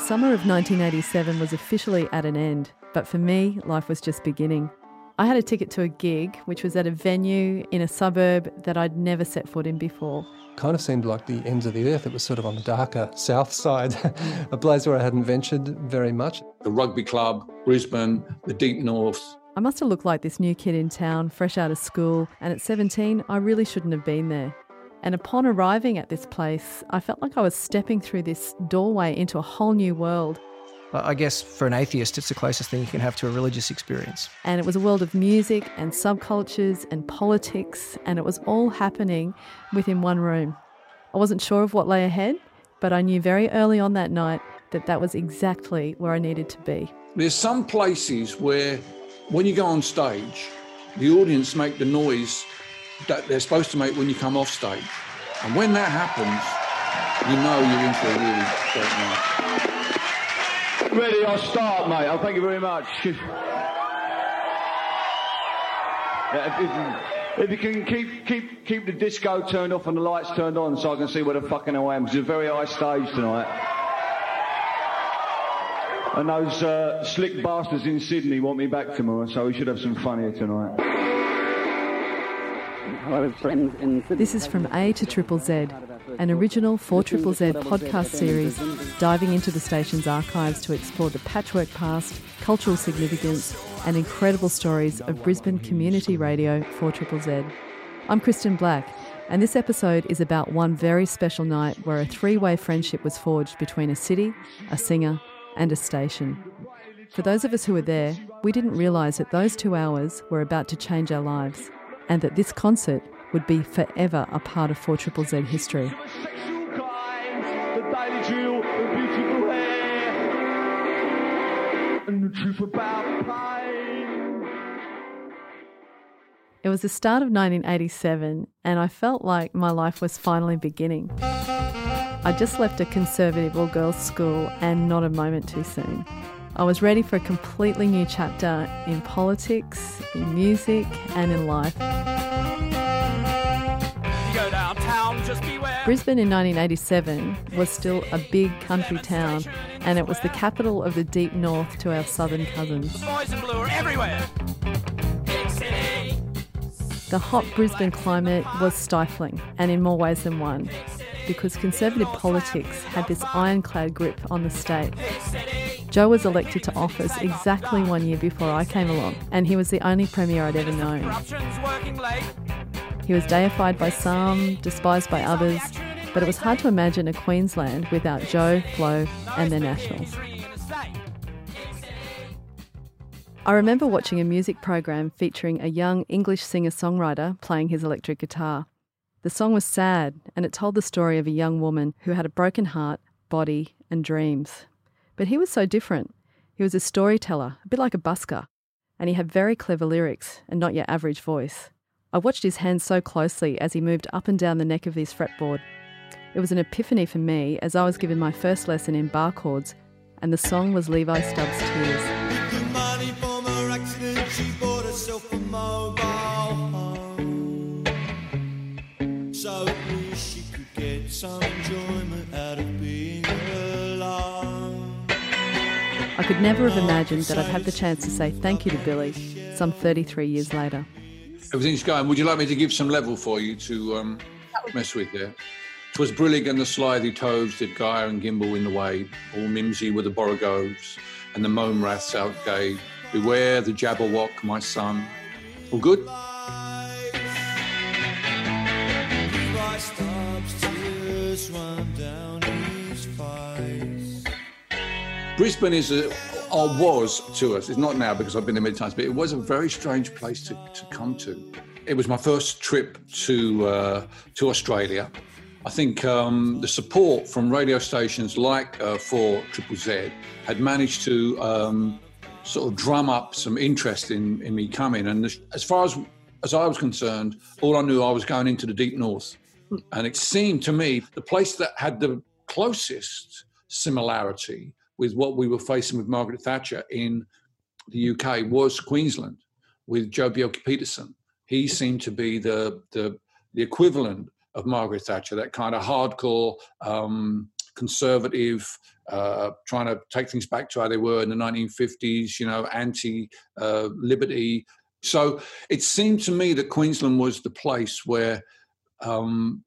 summer of 1987 was officially at an end, but for me, life was just beginning. I had a ticket to a gig, which was at a venue in a suburb that I'd never set foot in before. Kind of seemed like the ends of the earth. It was sort of on the darker south side, a place where I hadn't ventured very much. The rugby club, Brisbane, the deep north. I must have looked like this new kid in town, fresh out of school, and at 17, I really shouldn't have been there. And upon arriving at this place, I felt like I was stepping through this doorway into a whole new world. I guess for an atheist, it's the closest thing you can have to a religious experience. And it was a world of music and subcultures and politics, and it was all happening within one room. I wasn't sure of what lay ahead, but I knew very early on that night that that was exactly where I needed to be. There's some places where, when you go on stage, the audience make the noise that they're supposed to make when you come off stage. And when that happens, you know you're in for a really great night. Ready, I'll start, mate. Oh, thank you very much. If you can keep keep keep the disco turned off and the lights turned on so I can see where the fucking I am. because It's a very high stage tonight. And those uh, slick bastards in Sydney want me back tomorrow, so we should have some fun here tonight. This is from A to Triple Z, an original 4 Triple Z podcast series diving into the station's archives to explore the patchwork past, cultural significance, and incredible stories of Brisbane Community Radio 4 Triple Z. I'm Kristen Black, and this episode is about one very special night where a three way friendship was forged between a city, a singer, and a station. For those of us who were there, we didn't realise that those two hours were about to change our lives and that this concert would be forever a part of 4 Triple Z history. It was the start of 1987, and I felt like my life was finally beginning. I just left a conservative all girls school and not a moment too soon. I was ready for a completely new chapter in politics, in music, and in life. Brisbane in 1987 was still a big country town, and it was the capital of the deep north to our southern cousins. The hot Brisbane climate was stifling, and in more ways than one, because Conservative politics had this ironclad grip on the state. Joh was elected to office exactly one year before I came along, and he was the only Premier I'd ever known. He was deified by some, despised by others, but it was hard to imagine a Queensland without Joh, Flo, and their Nationals. I remember watching a music program featuring a young English singer songwriter playing his electric guitar. The song was sad, and it told the story of a young woman who had a broken heart, body, and dreams. But he was so different. He was a storyteller, a bit like a busker, and he had very clever lyrics and not your average voice. I watched his hands so closely as he moved up and down the neck of his fretboard. It was an epiphany for me as I was given my first lesson in bar chords, and the song was Levi Stubbs' Tears. I could never have imagined that I'd have the chance to say thank you to Billy some 33 years later. Everything's going. Would you like me to give some level for you to um, mess with there? Twas brillig and the slithy toves did gyre and gimble in the wave. All mimsy were the borogoves, and the mome raths outgave. Beware the jabberwock, my son. All good? Brisbane is a, or was to us, it's not now because I've been there many times, but it was a very strange place to, to come to. It was my first trip to, uh, to Australia. I think um, the support from radio stations like uh, 4 Triple Z had managed to um, sort of drum up some interest in, in me coming. And as far as, as I was concerned, all I knew I was going into the deep north. And it seemed to me the place that had the closest similarity with what we were facing with Margaret Thatcher in the UK was Queensland with Joh Bjelke-Petersen. He seemed to be the, the, the equivalent of Margaret Thatcher, that kind of hardcore, um, conservative, uh, trying to take things back to how they were in the 1950s, you know, anti uh, liberty. So it seemed to me that Queensland was the place where um,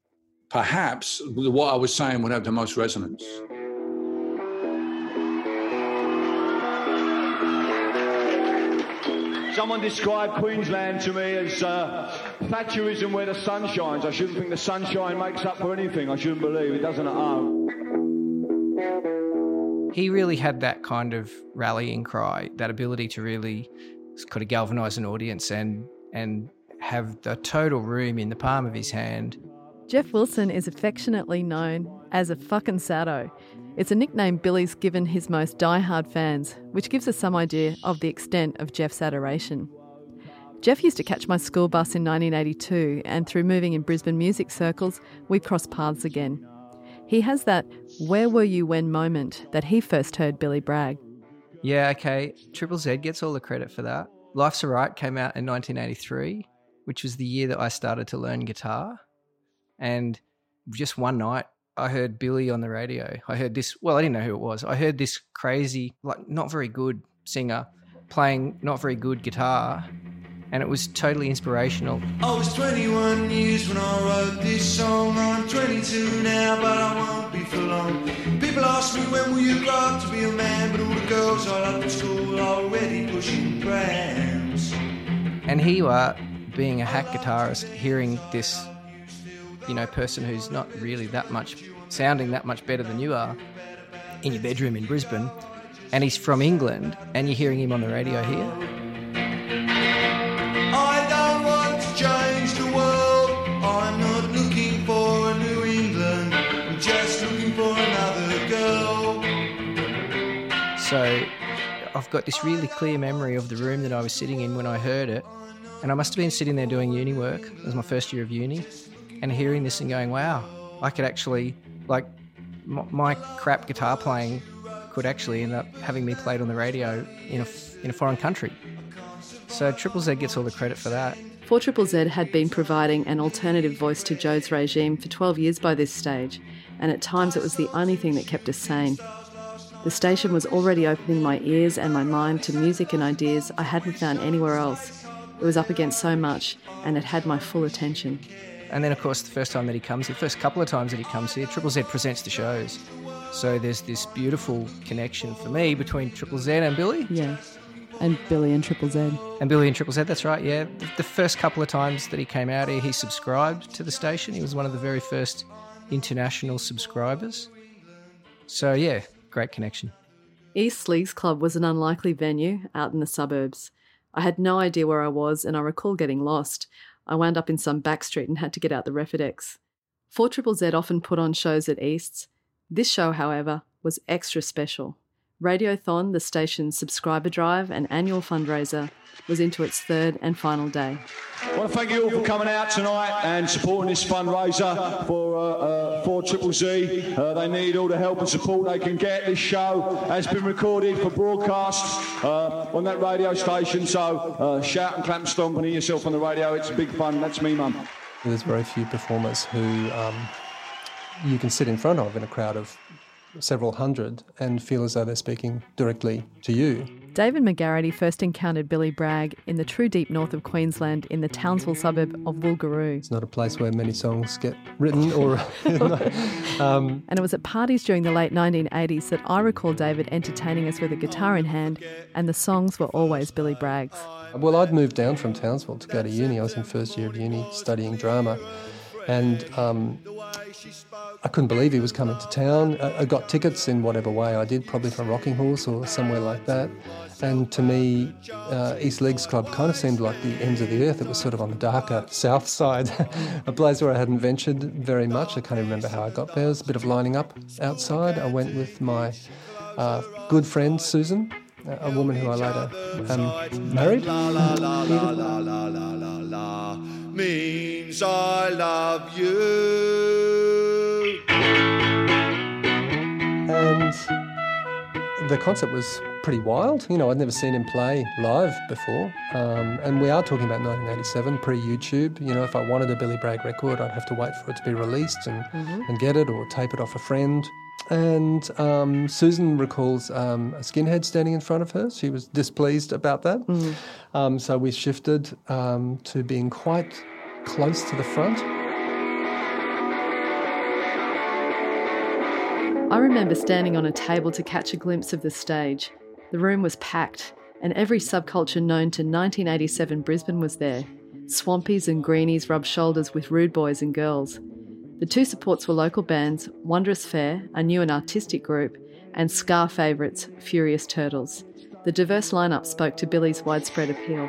perhaps what I was saying would have the most resonance. Someone described Queensland to me as uh, Thatcherism where the sun shines. I shouldn't think the sunshine makes up for anything. I shouldn't believe it doesn't at home. He really had that kind of rallying cry, that ability to really kind of galvanise an audience and and have the total room in the palm of his hand. Jeff Wilson is affectionately known as a fucking sado. It's a nickname Billy's given his most die-hard fans, which gives us some idea of the extent of Jeff's adoration. Jeff used to catch my school bus in 1982, and through moving in Brisbane music circles, we crossed paths again. He has that where were you when moment that he first heard Billy Bragg. Yeah, okay. Triple Z gets all the credit for that. Life's a Riot came out in 1983, which was the year that I started to learn guitar. And just one night, I heard Billy on the radio. I heard this, well, I didn't know who it was. I heard this crazy, like, not very good singer playing not very good guitar. And it was totally inspirational. I was 21 years when I wrote this song. I'm 22 now, but I won't be for long. People ask me when will you grow up to be a man, but all the girls I love in school are already pushing prams. And here you are, being a hack guitarist, hearing this you know, person who's not really that much sounding that much better than you are in your bedroom in Brisbane, and he's from England, and you're hearing him on the radio here. I don't want to change the world. I'm not looking for a New England. I'm just looking for another girl. So I've got this really clear memory of the room that I was sitting in when I heard it. And I must have been sitting there doing uni work. It was my first year of uni and hearing this and going, wow, I could actually, like, m- my crap guitar playing could actually end up having me played on the radio in a, in a foreign country. So Triple Z gets all the credit for that. 4 Triple Z had been providing an alternative voice to Joh's regime for 12 years by this stage, and at times it was the only thing that kept us sane. The station was already opening my ears and my mind to music and ideas I hadn't found anywhere else. It was up against so much, and it had my full attention. And then, of course, the first time that he comes here, first couple of times that he comes here, Triple Z presents the shows. So there's this beautiful connection for me between Triple Z and Billy. Yeah. And Billy and Triple Z. And Billy and Triple Z, that's right, yeah. The, the first couple of times that he came out here, he subscribed to the station. He was one of the very first international subscribers. So, yeah, great connection. East Leagues Club was an unlikely venue out in the suburbs. I had no idea where I was, and I recall getting lost. I wound up in some back street and had to get out the Refidex. 4 Triple Z often put on shows at Easts. This show, however, was extra special. Radiothon, the station's subscriber drive and annual fundraiser, was into its third and final day. I want to thank you all for coming out tonight and supporting this fundraiser for uh, uh, for Triple Z. Uh, they need all the help and support they can get. This show has been recorded for broadcast uh, on that radio station. So uh, shout and clap stomp and hear yourself on the radio. It's big fun. That's me, mum. There's very few performers who um, you can sit in front of in a crowd of several hundred and feel as though they're speaking directly to you. David McGarity first encountered Billy Bragg in the true deep north of Queensland in the Townsville suburb of Wulguru. It's not a place where many songs get written or. um, and it was at parties during the late 1980s that I recall David entertaining us with a guitar in hand, and the songs were always Billy Bragg's. Well, I'd moved down from Townsville to go to uni. I was in first year of uni studying drama. And um, I couldn't believe he was coming to town. I, I got tickets in whatever way I did, probably from Rocking Horse or somewhere like that. And to me, uh, East Leagues Club kind of seemed like the ends of the earth. It was sort of on the darker south side, a place where I hadn't ventured very much. I can't even remember how I got there. There was a bit of lining up outside. I went with my uh, good friend Susan, a woman who I later um, married. Means I love you. And the concert was pretty wild. You know, I'd never seen him play live before. Um, and we are talking about 1987, pre YouTube. You know, if I wanted a Billy Bragg record, I'd have to wait for it to be released and, mm-hmm. and get it or tape it off a friend. And um, Susan recalls um, a skinhead standing in front of her. She was displeased about that. Mm. Um, so we shifted um, to being quite close to the front. I remember standing on a table to catch a glimpse of the stage. The room was packed, and every subculture known to 1987 Brisbane was there. Swampies and greenies rubbed shoulders with rude boys and girls. The two supports were local bands Wondrous Fair, a new and artistic group, and ska favourites Furious Turtles. The diverse lineup spoke to Billy's widespread appeal.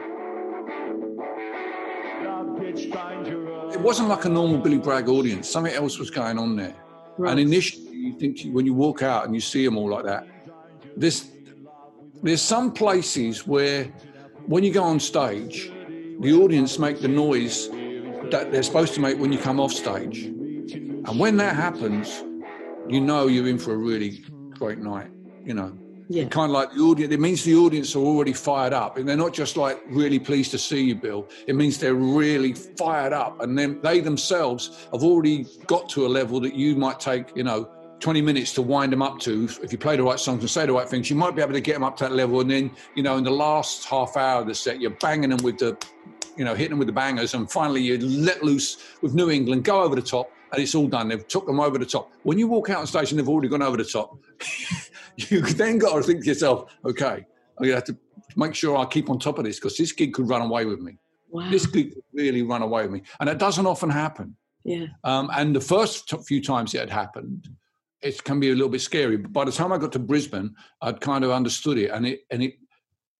It wasn't like a normal Billy Bragg audience. Something else was going on there. And initially, you think when you walk out and you see them all like that, this there's some places where when you go on stage, the audience make the noise that they're supposed to make when you come off stage. And when that happens, you know you're in for a really great night, you know. Yeah. Kind of like the audience, it means the audience are already fired up. And they're not just like really pleased to see you, Bill. It means they're really fired up. And then they themselves have already got to a level that you might take, you know, 20 minutes to wind them up to. If you play the right songs and say the right things, you might be able to get them up to that level. And then, you know, in the last half hour of the set, you're banging them with the, you know, hitting them with the bangers. And finally, you let loose with New England, go over the top, and it's all done. They've took them over the top. When you walk out on stage and they've already gone over the top, you then got to think to yourself, okay, I'm going to have to make sure I keep on top of this because this gig could run away with me. Wow. This gig could really run away with me. And it doesn't often happen. Yeah. Um, and the first t- few times it had happened, it can be a little bit scary. But by the time I got to Brisbane, I'd kind of understood it, and it and it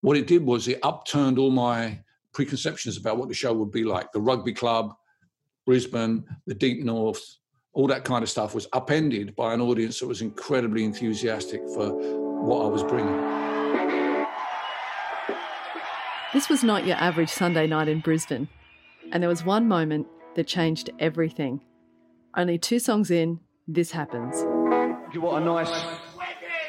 what it did was it upturned all my preconceptions about what the show would be like. The rugby club, Brisbane, the deep north, all that kind of stuff was upended by an audience that was incredibly enthusiastic for what I was bringing. This was not your average Sunday night in Brisbane, and there was one moment that changed everything. Only two songs in, this happens. What a nice,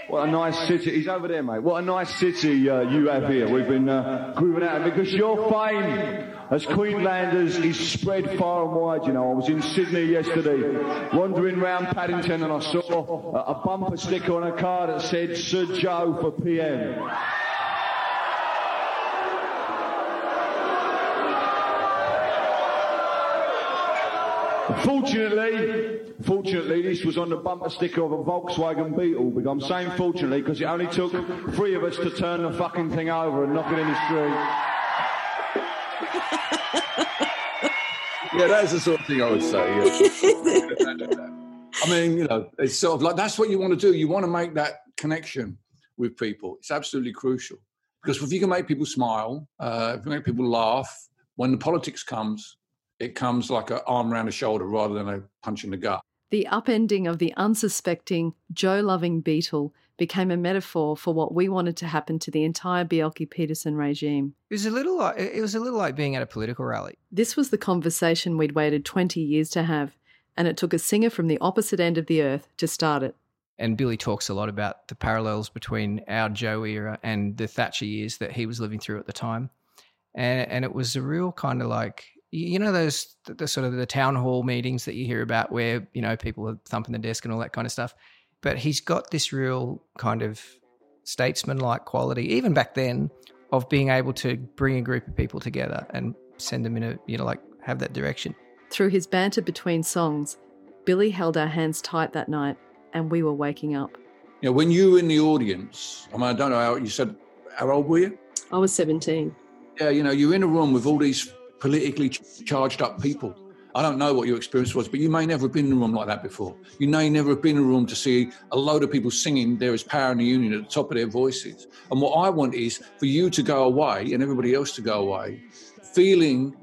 what a nice city. He's over there, mate. What a nice city uh, you have here. We've been uh, grooving out because your fame as Queenslanders is spread far and wide. You know, I was in Sydney yesterday, wandering round Paddington, and I saw a, a bumper sticker on a car that said Sir Joh for PM. Fortunately, fortunately, this was on the bumper sticker of a Volkswagen Beetle. But I'm saying fortunately because it only took three of us to turn the fucking thing over and knock it in the street. Yeah, that's the sort of thing I would say. Yeah. I mean, you know, it's sort of like that's what you want to do. You want to make that connection with people. It's absolutely crucial because if you can make people smile, uh, if you make people laugh, when the politics comes, it comes like an arm around the shoulder rather than a punch in the gut. The upending of the unsuspecting, Joh loving Beetle became a metaphor for what we wanted to happen to the entire Bjelke-Petersen regime. It was a little like it was a little like being at a political rally. This was the conversation we'd waited 20 years to have, and it took a singer from the opposite end of the earth to start it. And Billy talks a lot about the parallels between our Joh era and the Thatcher years that he was living through at the time. And and it was a real kind of like you know those the, the sort of the town hall meetings that you hear about where you know people are thumping the desk and all that kind of stuff but he's got this real kind of statesman like quality even back then of being able to bring a group of people together and send them in a you know like have that direction Through his banter between songs, Billy held our hands tight that night, and we were waking up. You know, when you were in the audience, I mean, I don't know how you said, how old were you? I was 17. Yeah, you know, you're in a room with all these politically charged up people. I don't know what your experience was, but you may never have been in a room like that before. You may never have been in a room to see a load of people singing There is Power in the Union at the top of their voices. And what I want is for you to go away and everybody else to go away feeling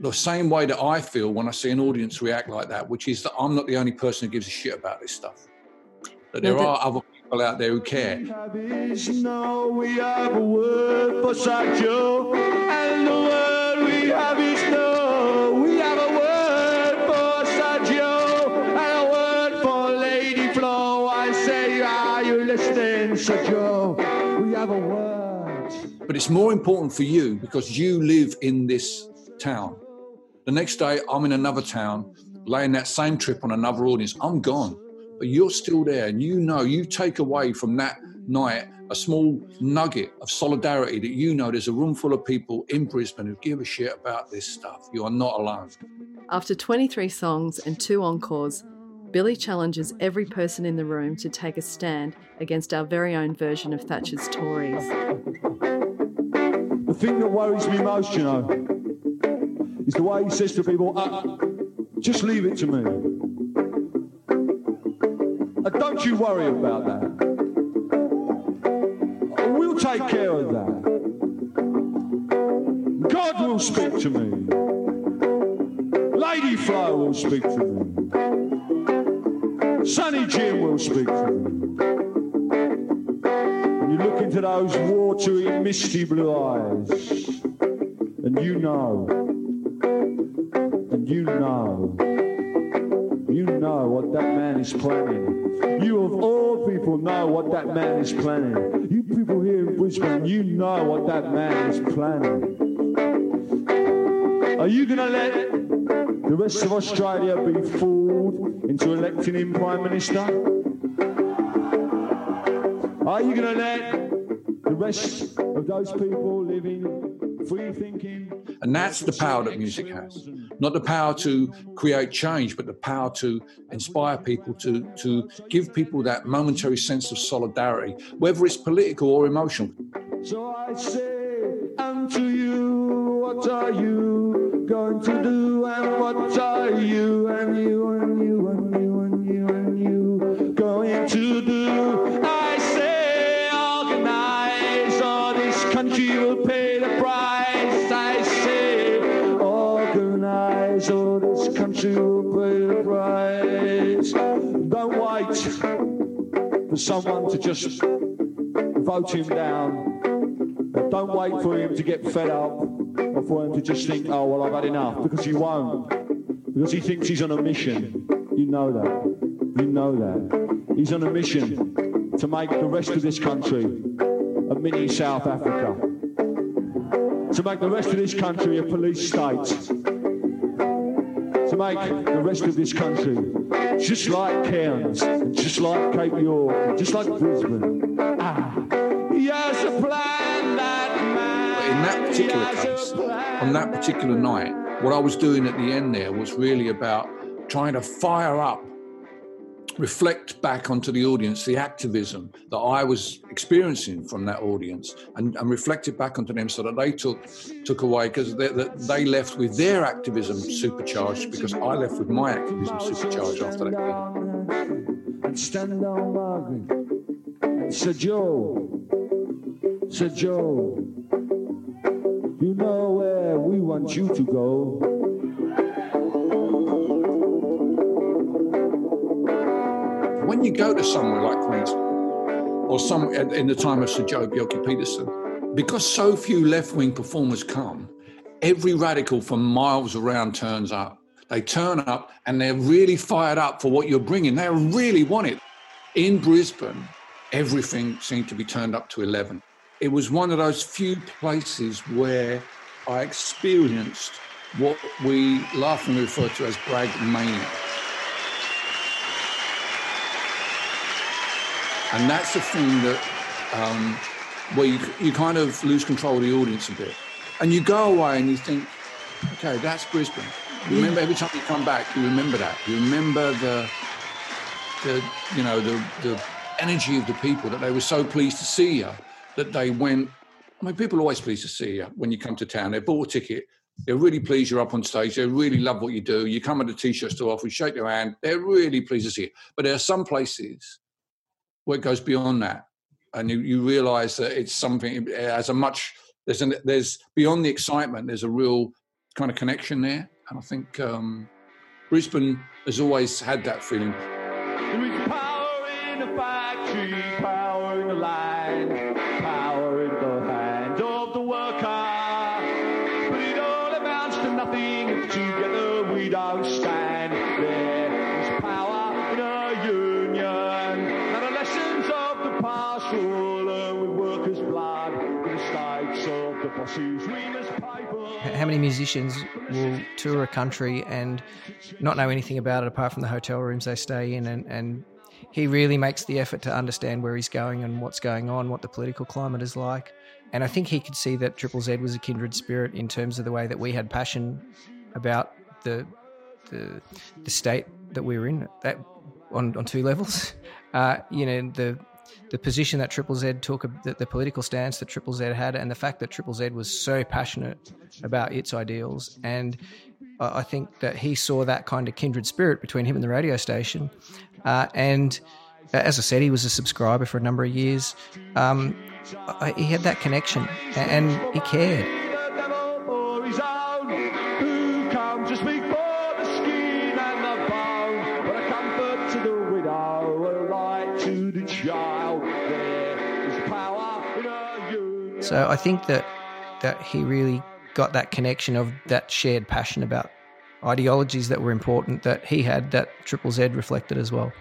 the same way that I feel when I see an audience react like that, which is that I'm not the only person who gives a shit about this stuff. That there are other people out there who care. No, we But it's more important for you because you live in this town. The next day, I'm in another town, laying that same trip on another audience. I'm gone. but you're still there and you know you take away from that night a small nugget of solidarity that you know there's a room full of people in Brisbane who give a shit about this stuff. You are not alone. After 23 songs and two encores, Billy challenges every person in the room to take a stand against our very own version of Thatcher's Tories. The thing that worries me most, you know, is the way he says to people, uh, just leave it to me. Uh, don't you worry about that. Take care of that. God will speak to me. Lady Flo will speak to me. Sonny Jim will speak to me. And you look into those watery, misty blue eyes, and you know, and you know, you know what that man is planning. You of all people know what that man is planning. You people here in Brisbane, you know what that man is planning. Are you going to let the rest of Australia be fooled into electing him Prime Minister? Are you going to let the rest of those people living free thinking? And that's the power that music has. Not the power to create change, but the power to inspire people, to, to give people that momentary sense of solidarity, whether it's political or emotional. So I say unto you, what are you going to do? And what are you and you and for someone to just vote him down. Don't wait for him to get fed up or for him to just think, oh, well, I've had enough, because he won't. Because he thinks he's on a mission. You know that. You know that. He's on a mission to make the rest of this country a mini South Africa. To make the rest of this country a police state. To make the rest of this country just like Cairns, just like Cape York, just like Brisbane. Ah, has a plan, that man. in that particular case, on that particular night, what I was doing at the end there was really about trying to fire up, reflect back onto the audience the activism that I was experiencing from that audience, and, and reflect it back onto them so that they took took away because they, they, left with their activism supercharged because I left with my activism supercharged after that. And stand down, Margaret. Sir Joh, Sir Joh, you know where we want you to go. When you go to somewhere like Queensland, or some in the time of Sir Joh Bjelke-Petersen, because so few left-wing performers come, every radical from miles around turns up. They turn up and they're really fired up for what you're bringing. They really want it. In Brisbane, everything seemed to be turned up to 11. It was one of those few places where I experienced what we laughingly refer to as brag mania. And that's the thing that um, where you, you kind of lose control of the audience a bit. And you go away and you think, okay, that's Brisbane. You remember every time you come back, you remember that. You remember the, the you know, the, the energy of the people that they were so pleased to see you that they went. I mean, people are always pleased to see you when you come to town. They bought a ticket. They're really pleased you're up on stage. They really love what you do. You come at the t-shirt store off, we shake your hand. They're really pleased to see you. But there are some places it goes beyond that, and you, you realise that it's something it has a much there's an, there's beyond the excitement. There's a real kind of connection there, and I think um, Brisbane has always had that feeling. Many musicians will tour a country and not know anything about it apart from the hotel rooms they stay in and, and he really makes the effort to understand where he's going and what's going on, what the political climate is like. And I think he could see that Triple Z was a kindred spirit in terms of the way that we had passion about the the, the state that we were in that on, on two levels. Uh, you know, the the position that Triple Z took, the, the, political stance that Triple Z had, and the fact that Triple Z was so passionate about its ideals. And I think that he saw that kind of kindred spirit between him and the radio station. Uh, and as I said, he was a subscriber for a number of years. Um, he had that connection and he cared. So I think that that he really got that connection of that shared passion about ideologies that were important that he had that Triple Z reflected as well.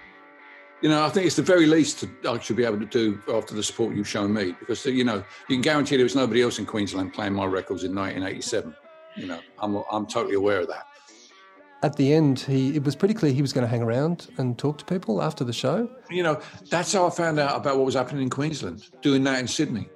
You know, I think it's the very least I should be able to do after the support you've shown me because, uh, you know, you can guarantee there was nobody else in Queensland playing my records in 1987. You know, I'm, I'm totally aware of that. At the end, he it was pretty clear he was going to hang around and talk to people after the show. You know, that's how I found out about what was happening in Queensland, doing that in Sydney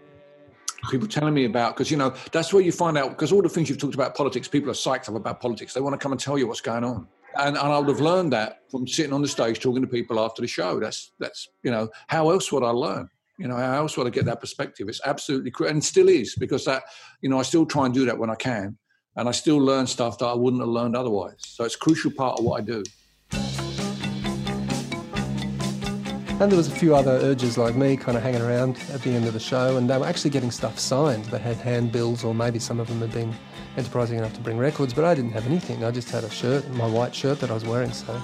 people telling me about because you know that's where you find out because all the things you've talked about politics people are psyched up about politics. They want to come and tell you what's going on. And, and i would have learned that from sitting on the stage talking to people after the show. That's that's you know how else would i learn? You know how else would i get that perspective? It's absolutely and still is because that you know i still try and do that when i can. And i still learn stuff that i wouldn't have learned otherwise. So it's a crucial part of what i do And there was a few other urges like me kind of hanging around at the end of the show, and they were actually getting stuff signed. They had handbills, or maybe some of them had been enterprising enough to bring records, but I didn't have anything. I just had a shirt, my white shirt that I was wearing, so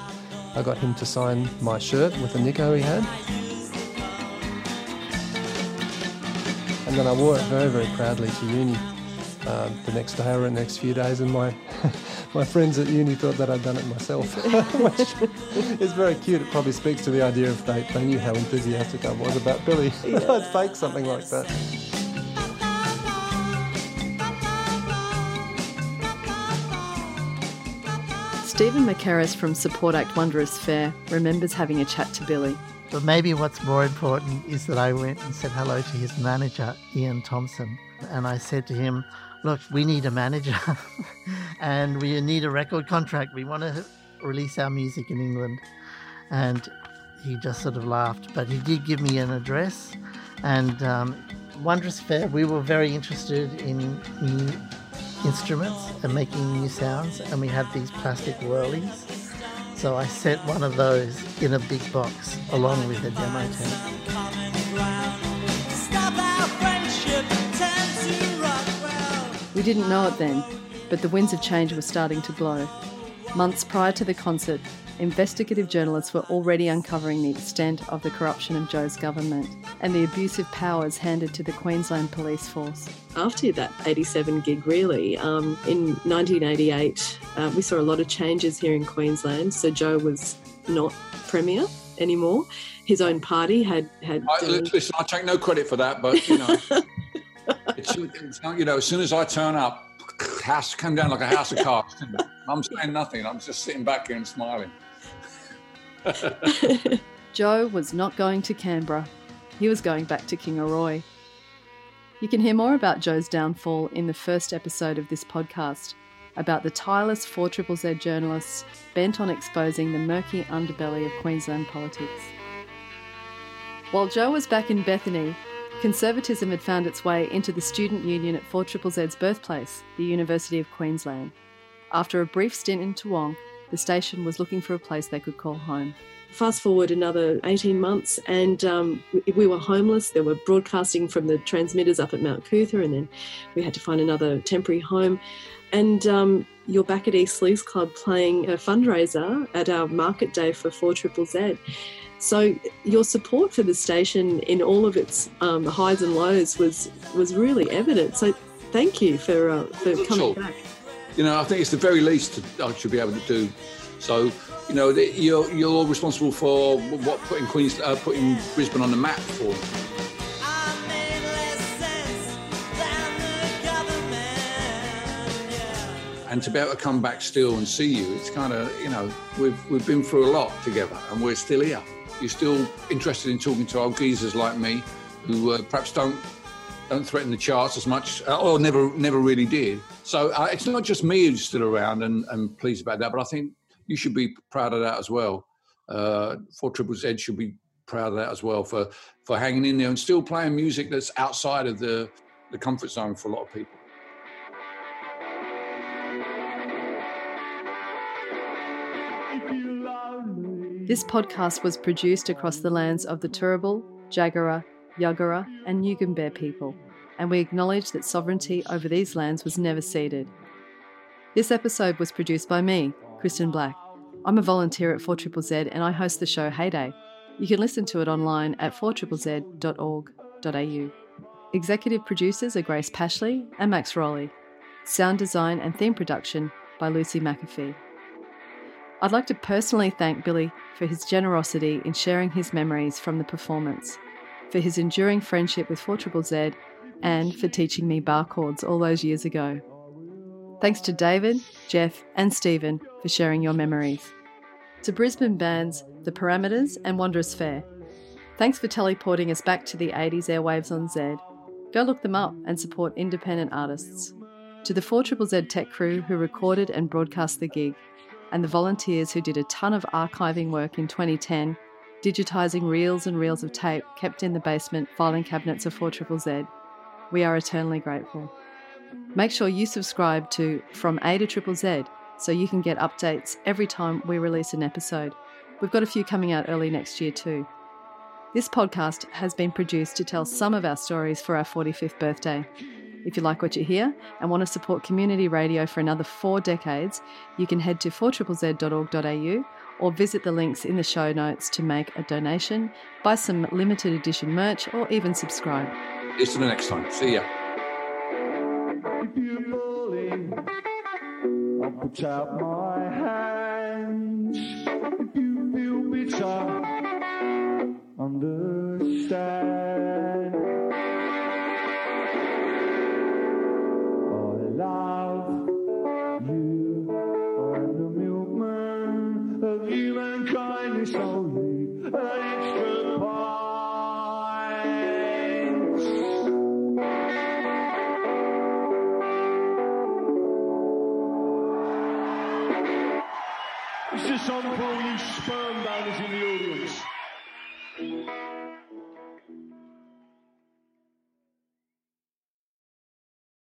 I got him to sign my shirt with a Nico he had. And then I wore it very, very proudly to uni um, the next day or the next few days, and my my friends at uni thought that I'd done it myself, which is very cute. It probably speaks to the idea of they, they knew how enthusiastic I was about Billy. Yeah. I'd fake something like that. Stephen McKerris from Support Act Wondrous Fair remembers having a chat to Billy. But maybe what's more important is that I went and said hello to his manager, Ian Thompson. And I said to him, look, we need a manager and we need a record contract. We want to release our music in England. And he just sort of laughed, but he did give me an address. And um, Wondrous Fair, we were very interested in new instruments and making new sounds. And we had these plastic whirlies. So I sent one of those in a big box along with a demo tape. We didn't know it then, but the winds of change were starting to blow. Months prior to the concert, investigative journalists were already uncovering the extent of the corruption of Joh's government and the abusive powers handed to the Queensland Police Force. After that 87 gig, really, um, in 1988, uh, we saw a lot of changes here in Queensland. So Joh was not Premier anymore. His own party had had. I, listen, I take no credit for that, but you know. you know, as soon as I turn up, house come down like a house of cards. I'm saying nothing. I'm just sitting back here and smiling. Joh was not going to Canberra. He was going back to Kingaroy. You can hear more about Joh's downfall in the first episode of this podcast about the tireless 4 Z journalists bent on exposing the murky underbelly of Queensland politics. While Joh was back in Bethany, Conservatism had found its way into the student union at 4 Z's birthplace, the University of Queensland. After a brief stint in Toowong, the station was looking for a place they could call home. Fast forward another 18 months, and um, we were homeless. There were broadcasting from the transmitters up at Mount Coot-tha, and then we had to find another temporary home. And um, you're back at East Leagues Club playing a fundraiser at our market day for 4 Z. So your support for the station in all of its um, highs and lows was was really evident. So thank you for uh, for coming back. You know, I think it's the very least I should be able to do. So you know, you're you're responsible for what putting Queens uh, putting Brisbane on the map for. and to be able to come back still and see you, it's kind of you know we've we've been through a lot together, and we're still here. You're still interested in talking to old geezers like me, who uh, perhaps don't don't threaten the charts as much, uh, or never never really did. So uh, it's not just me who's still around and, and pleased about that, but I think you should be proud of that as well. Uh, Four Triple Z should be proud of that as well for for hanging in there and still playing music that's outside of the the comfort zone for a lot of people. This podcast was produced across the lands of the Turrbal, Jagera, Yagara, and Yugambeh people, and we acknowledge that sovereignty over these lands was never ceded. This episode was produced by me, Kristen Black. I'm a volunteer at 4ZZZ and I host the show Heyday. You can listen to it online at 4ZZZ.org.au. Executive producers are Grace Pashley and Max Rowley. Sound design and theme production by Lucy McAfee. I'd like to personally thank Billy for his generosity in sharing his memories from the performance, for his enduring friendship with 4ZZZ, and for teaching me bar chords all those years ago. Thanks to David, Jeff, and Stephen for sharing your memories. To Brisbane bands The Parameters and Wondrous Fair. Thanks for teleporting us back to the 80s airwaves on Z. Go look them up and support independent artists. To the 4ZZZ tech crew who recorded and broadcast the gig and the volunteers who did a ton of archiving work in 2010, digitising reels and reels of tape kept in the basement filing cabinets of 4ZZZ. We are eternally grateful. Make sure you subscribe to From A to Triple Z so you can get updates every time we release an episode. We've got a few coming out early next year too. This podcast has been produced to tell some of our stories for our 45th birthday. If you like what you hear and want to support community radio for another four decades, you can head to 4ZZZ.org.au or visit the links in the show notes to make a donation, buy some limited edition merch, or even subscribe. See you the next time. See ya. I'll put out my hands.